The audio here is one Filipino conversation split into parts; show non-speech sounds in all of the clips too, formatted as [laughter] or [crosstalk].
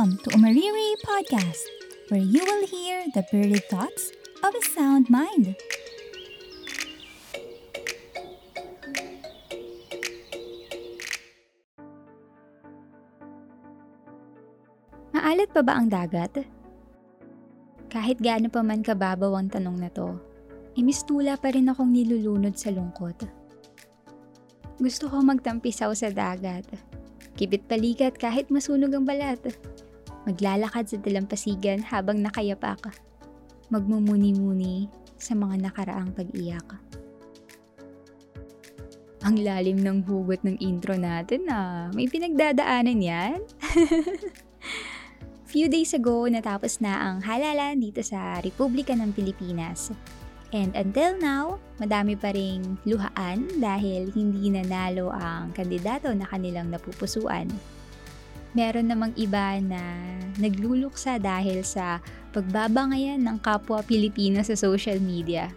Welcome to Umariri Podcast, where you will hear the birdie thoughts of a sound mind. Maalat pa ba ang dagat? Kahit gaano pa man kababaw ang tanong na to, imistula pa rin akong nilulunod sa lungkot. Gusto ko magtampisaw sa dagat Kibit palikat kahit masunog ang balat. Maglalakad sa dalampasigan habang nakayapak. Magmumuni-muni sa mga nakaraang pag-iyak. Ang lalim ng hugot ng intro natin ah. May pinagdadaanan yan? [laughs] Few days ago, natapos na ang halalan dito sa Republika ng Pilipinas. And until now, madami pa ring luhaan dahil hindi nanalo ang kandidato na kanilang napupusuan. Meron namang iba na nagluluksa dahil sa pagbabangayan ng kapwa Pilipino sa social media.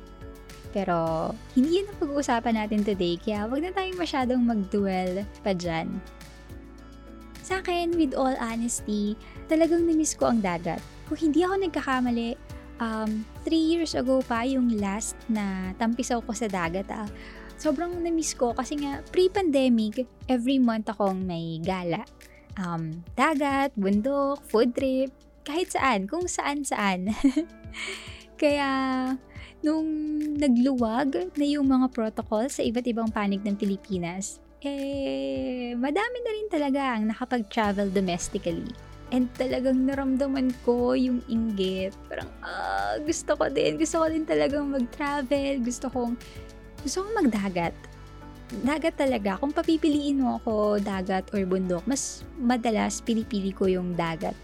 Pero hindi yan ang pag-uusapan natin today kaya wag na tayong masyadong mag-dwell pa dyan. Sa akin, with all honesty, talagang namiss ko ang dagat. Kung hindi ako nagkakamali, um, three years ago pa yung last na tampisaw ko sa dagat ah. Sobrang na-miss ko kasi nga pre-pandemic, every month akong may gala. Um, dagat, bundok, food trip, kahit saan, kung saan-saan. [laughs] Kaya, nung nagluwag na yung mga protocol sa iba't ibang panig ng Pilipinas, eh, madami na rin talaga ang nakapag-travel domestically. And talagang naramdaman ko yung inggit. Parang, ah, gusto ko din. Gusto ko din talagang mag-travel. Gusto kong, gusto kong magdagat. Dagat talaga. Kung papipiliin mo ako dagat or bundok, mas madalas pinipili ko yung dagat.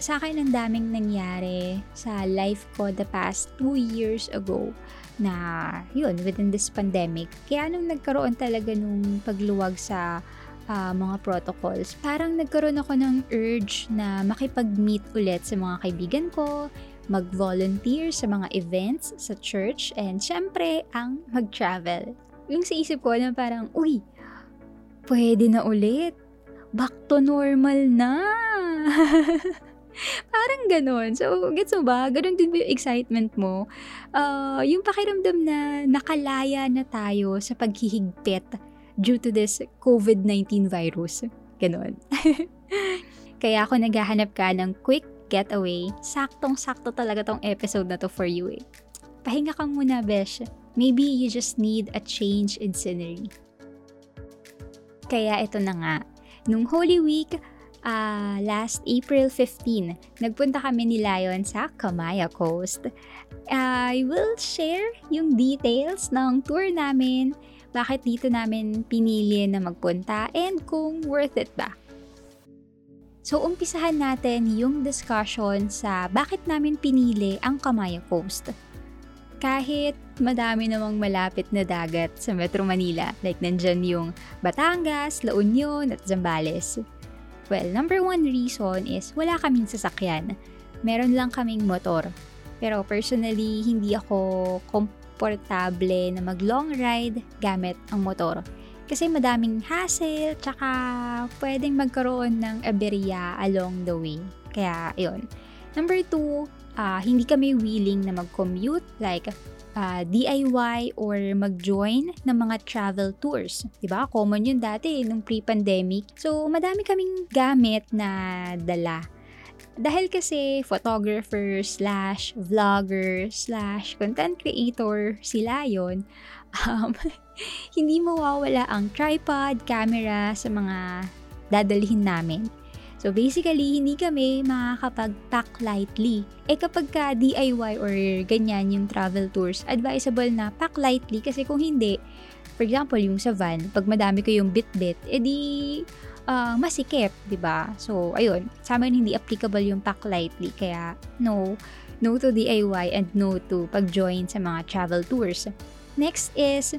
Sa akin, ang daming nangyari sa life ko the past two years ago na yun, within this pandemic. Kaya nung nagkaroon talaga nung pagluwag sa uh, mga protocols, parang nagkaroon ako ng urge na makipag-meet ulit sa mga kaibigan ko, mag-volunteer sa mga events sa church, and syempre, ang mag-travel. Yung sa isip ko na parang, uy, pwede na ulit. Back to normal na. [laughs] Parang ganon. So, gets mo ba? Ganon din yung excitement mo? Uh, yung pakiramdam na nakalaya na tayo sa paghihigpit due to this COVID-19 virus. Ganon. [laughs] Kaya ako naghahanap ka ng quick getaway, saktong-sakto talaga tong episode na to for you eh. Pahinga ka muna, Besh. Maybe you just need a change in scenery. Kaya ito na nga. Nung Holy Week, uh, last April 15, nagpunta kami ni Lion sa Kamaya Coast. I will share yung details ng tour namin bakit dito namin pinili na magpunta and kung worth it ba. So umpisahan natin yung discussion sa bakit namin pinili ang Kamaya Coast. Kahit madami namang malapit na dagat sa Metro Manila, like nandyan yung Batangas, La Union at Zambales. Well, number one reason is wala kaming sasakyan. Meron lang kaming motor. Pero personally, hindi ako komportable na mag long ride gamit ang motor. Kasi madaming hassle, tsaka pwedeng magkaroon ng aberya along the way. Kaya, yun. Number two, uh, hindi kami willing na mag-commute like uh, ah, DIY or mag-join ng mga travel tours. ba? Common 'yun dati nung pre-pandemic. So, madami kaming gamit na dala dahil kasi photographer slash vlogger slash content creator sila yon [laughs] um, hindi mawawala ang tripod, camera sa mga dadalhin namin. So basically, hindi kami makakapag-pack lightly. Eh kapag ka DIY or ganyan yung travel tours, advisable na pack lightly kasi kung hindi, for example, yung sa van, pag madami ko yung bit-bit, edi uh, masikip, 'di ba? So, ayun, sa amin hindi applicable yung pack lightly kaya no no to DIY and no to pag-join sa mga travel tours. Next is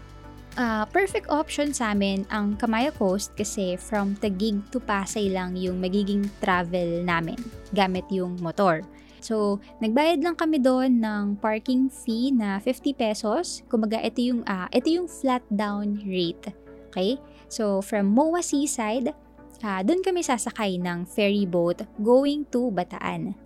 uh, perfect option sa amin ang Kamaya Coast kasi from Taguig to Pasay lang yung magiging travel namin gamit yung motor. So, nagbayad lang kami doon ng parking fee na 50 pesos. Kumaga, ito yung, uh, ito yung flat down rate. Okay? So, from MOA Seaside, uh, doon kami sasakay ng ferry boat going to Bataan.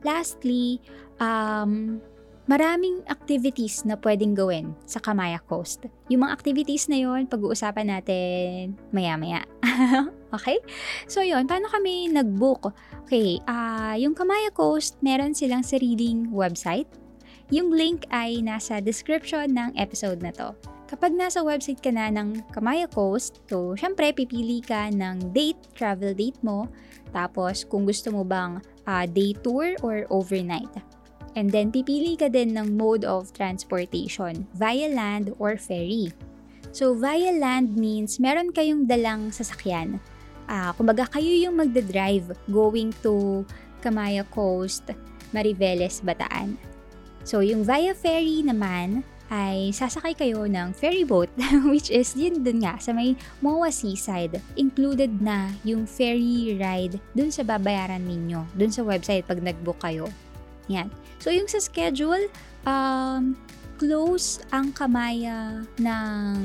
Lastly, um, maraming activities na pwedeng gawin sa Kamaya Coast. Yung mga activities na yon pag-uusapan natin maya-maya. [laughs] okay? So yon paano kami nag-book? Okay, uh, yung Kamaya Coast, meron silang sariling website. Yung link ay nasa description ng episode na to. Kapag nasa website ka na ng Kamaya Coast, so syempre pipili ka ng date, travel date mo, tapos kung gusto mo bang uh, day tour or overnight. And then, pipili ka din ng mode of transportation, via land or ferry. So, via land means meron kayong dalang sasakyan. Uh, kumbaga, kayo yung magdadrive going to Kamaya Coast, Mariveles, Bataan. So, yung via ferry naman, ay sasakay kayo ng ferry boat [laughs] which is yun dun nga sa may MOA Seaside. Included na yung ferry ride dun sa babayaran ninyo, dun sa website pag nag-book kayo. Yan. So, yung sa schedule, um, close ang kamaya ng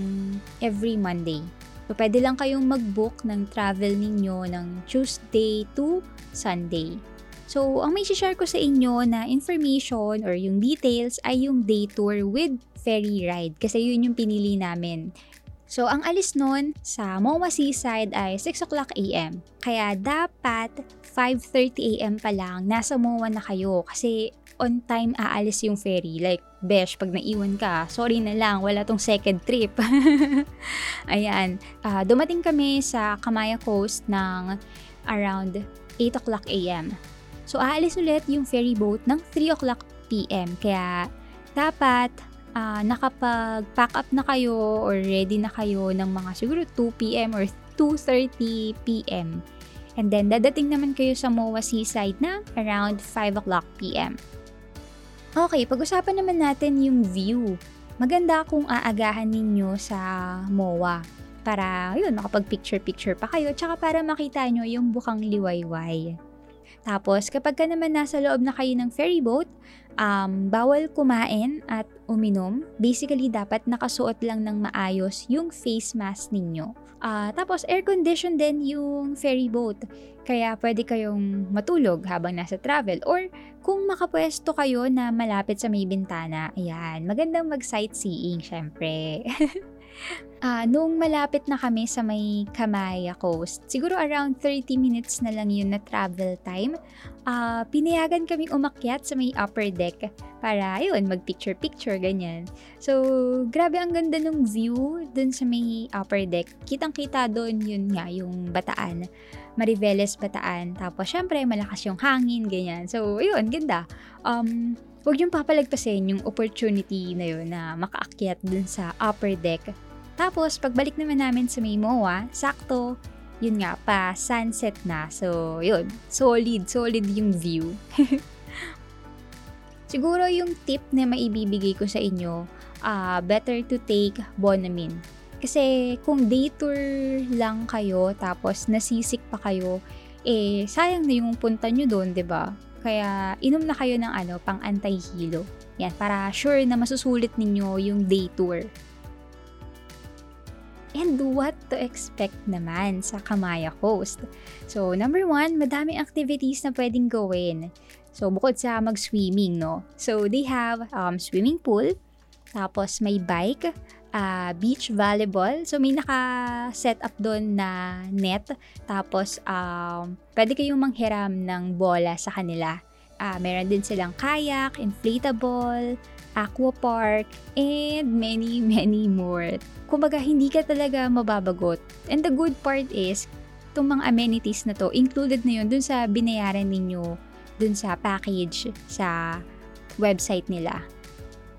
every Monday. So, pwede lang kayong mag-book ng travel ninyo ng Tuesday to Sunday. So, ang may share ko sa inyo na information or yung details ay yung day tour with ferry ride kasi yun yung pinili namin. So, ang alis nun sa MOA Seaside ay 6 o'clock a.m. Kaya dapat 5.30 a.m. pa lang nasa MOA na kayo kasi on time aalis yung ferry. Like, besh, pag naiwan ka, sorry na lang, wala tong second trip. [laughs] Ayan. Uh, dumating kami sa Kamaya Coast ng around 8 o'clock a.m. So, aalis ulit yung ferry boat ng 3 o'clock p.m. Kaya, dapat uh, nakapag-pack up na kayo or ready na kayo ng mga siguro 2 p.m. or 2.30 p.m. And then, dadating naman kayo sa MOA Seaside na around 5 o'clock p.m. Okay, pag-usapan naman natin yung view. Maganda kung aagahan ninyo sa MOA para, yun, makapag-picture-picture pa kayo tsaka para makita nyo yung bukang liwayway. Tapos, kapag ka naman nasa loob na kayo ng ferry boat, um, bawal kumain at uminom. Basically, dapat nakasuot lang ng maayos yung face mask ninyo. Uh, tapos, air condition din yung ferry boat. Kaya pwede kayong matulog habang nasa travel. Or kung makapwesto kayo na malapit sa may bintana, ayan, magandang mag-sightseeing syempre. [laughs] Uh, nung malapit na kami sa may Kamaya Coast, siguro around 30 minutes na lang yun na travel time, uh, pinayagan kaming umakyat sa may upper deck para, yun, mag-picture-picture, ganyan. So, grabe ang ganda ng view dun sa may upper deck. Kitang-kita doon yun nga, yung bataan. Mariveles Bataan. Tapos, syempre, malakas yung hangin, ganyan. So, yun, ganda. Um, huwag yung papalagpasin yung opportunity na yun na makaakyat dun sa upper deck tapos, pagbalik naman namin sa may MOA, sakto, yun nga pa, sunset na. So, yun, solid, solid yung view. [laughs] Siguro yung tip na maibibigay ko sa inyo, uh, better to take Bonamine. Kasi kung day tour lang kayo, tapos nasisik pa kayo, eh, sayang na yung punta nyo doon, ba diba? Kaya, inom na kayo ng ano, pang anti-hilo. Yan, para sure na masusulit ninyo yung day tour and what to expect naman sa Kamaya Coast. So, number one, madaming activities na pwedeng gawin. So, bukod sa mag-swimming, no? So, they have um, swimming pool, tapos may bike, uh, beach volleyball. So, may naka-set up doon na net. Tapos, um, pwede kayong manghiram ng bola sa kanila. Uh, meron din silang kayak, inflatable, aqua park, and many, [laughs] many more. Kumbaga, hindi ka talaga mababagot. And the good part is, itong mga amenities na to, included na yun dun sa binayaran ninyo, dun sa package sa website nila.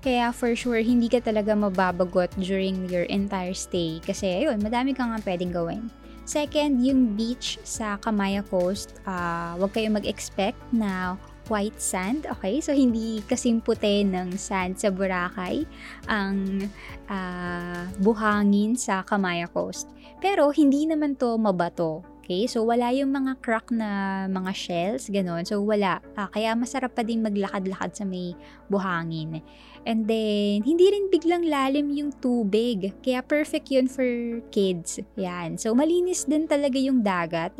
Kaya for sure, hindi ka talaga mababagot during your entire stay. Kasi ayun, madami kang nga pwedeng gawin. Second, yung beach sa Kamaya Coast, uh, huwag kayong mag-expect na white sand. Okay? So, hindi kasing puti ng sand sa Boracay ang uh, buhangin sa Kamaya Coast. Pero, hindi naman to mabato. Okay, so wala yung mga crack na mga shells, ganun. So wala. Ah, kaya masarap pa din maglakad-lakad sa may buhangin. And then, hindi rin biglang lalim yung tubig. Kaya perfect yun for kids. Yan. So malinis din talaga yung dagat.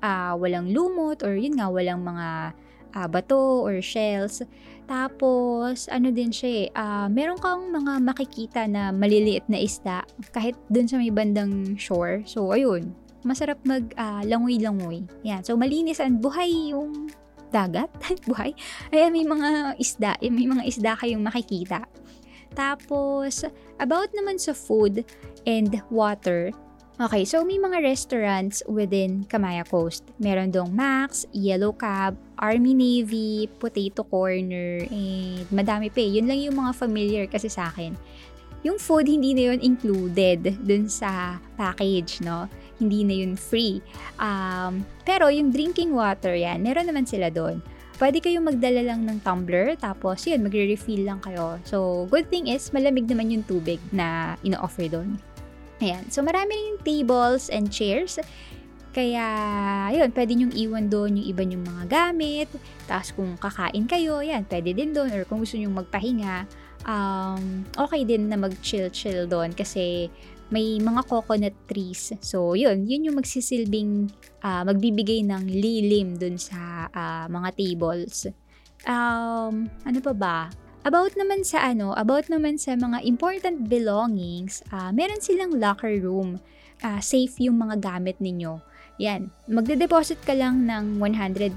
Ah, walang lumot or yun nga, walang mga ah, bato or shells. Tapos, ano din siya eh, ah, meron kang mga makikita na maliliit na isda kahit dun sa may bandang shore. So, ayun, masarap mag ah. Yan. So, malinis and buhay yung dagat. [laughs] buhay. Ayan, may mga isda. eh, May mga isda kayong makikita. Tapos, about naman sa food and water, Okay, so may mga restaurants within Kamaya Coast. Meron dong Max, Yellow Cab, Army Navy, Potato Corner, and madami pa eh. Yun lang yung mga familiar kasi sa akin. Yung food, hindi na yun included dun sa package, no? Hindi na yun free. Um, pero yung drinking water yan, meron naman sila doon. Pwede kayong magdala lang ng tumbler, tapos yun, magre-refill lang kayo. So, good thing is, malamig naman yung tubig na ino-offer doon. Ayan. So, marami rin tables and chairs. Kaya, yun, pwede nyong iwan doon yung iba nyong mga gamit. Tapos, kung kakain kayo, yan, pwede din doon. Or kung gusto nyong magpahinga, um, okay din na mag-chill-chill doon kasi may mga coconut trees. So, yun, yun yung magsisilbing uh, magbibigay ng lilim dun sa uh, mga tables. Um, ano pa ba? About naman sa ano, about naman sa mga important belongings, uh, meron silang locker room. Uh, safe yung mga gamit ninyo. Yan, magde-deposit ka lang ng 100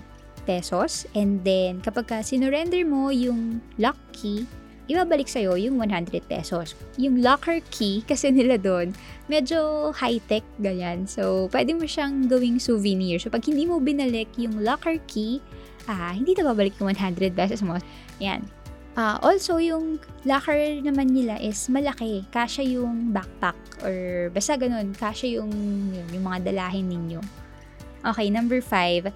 pesos and then kapag ka sinurrender mo yung lock key, ibabalik sa'yo yung 100 pesos. Yung locker key, [laughs] kasi nila doon, medyo high-tech, ganyan. So, pwede mo siyang gawing souvenir. So, pag hindi mo binalik yung locker key, ah, hindi na babalik yung 100 pesos mo. Yan. Uh, also, yung locker naman nila is malaki. Kasya yung backpack or basta ganun, kasya yung, yun, yung mga dalahin ninyo. Okay, number five.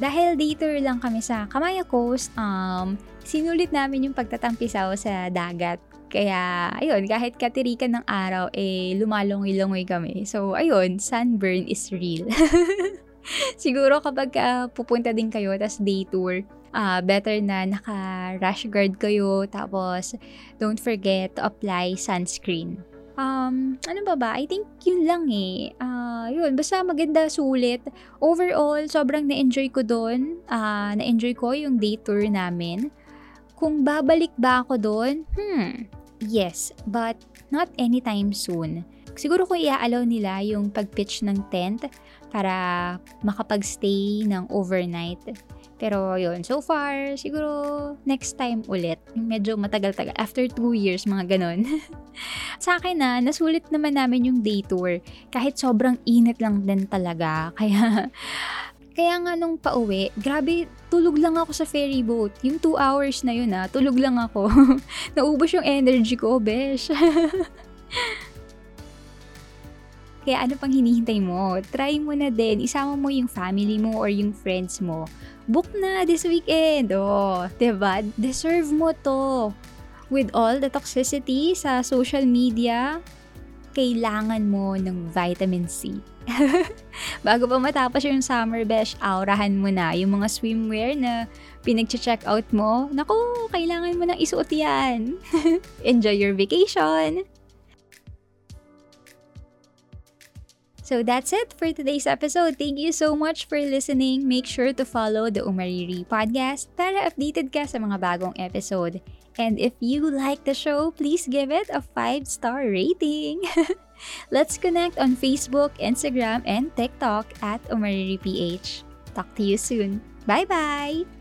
Dahil dito lang kami sa Kamaya Coast, um, sinulit namin yung pagtatampisaw sa dagat. Kaya, ayun, kahit katirikan ng araw, eh, lumalongoy-longoy kami. So, ayun, sunburn is real. [laughs] Siguro kapag uh, pupunta din kayo, tas day tour, uh, better na naka-rash guard kayo. Tapos, don't forget to apply sunscreen. Um, ano ba ba? I think yun lang eh. Uh, yun, basta maganda sulit. Overall, sobrang na-enjoy ko doon. Uh, na-enjoy ko yung day tour namin. Kung babalik ba ako doon? Hmm, yes, but not anytime soon. Siguro kung i-allow nila yung pag-pitch ng tent para makapag-stay ng overnight pero yun, so far, siguro next time ulit. Medyo matagal-tagal. After two years, mga ganon. [laughs] sa akin na, nasulit naman namin yung day tour. Kahit sobrang init lang din talaga. [laughs] Kaya, kaya nga nung pauwi, grabe, tulog lang ako sa ferry boat. Yung two hours na yun ah, tulog lang ako. [laughs] Naubos yung energy ko, besh. Kaya ano pang hinihintay mo? Try mo na din. Isama mo yung family mo or yung friends mo book na this weekend. Oh, 'di ba? Deserve mo 'to. With all the toxicity sa social media, kailangan mo ng vitamin C. [laughs] Bago pa matapos yung summer bash, aurahan mo na yung mga swimwear na pinag-check out mo. Naku, kailangan mo nang isuot yan. [laughs] Enjoy your vacation! So that's it for today's episode. Thank you so much for listening. Make sure to follow the Umariri podcast para updated ka sa mga bagong episode. And if you like the show, please give it a 5-star rating. [laughs] Let's connect on Facebook, Instagram, and TikTok at UmaririPH. Talk to you soon. Bye-bye!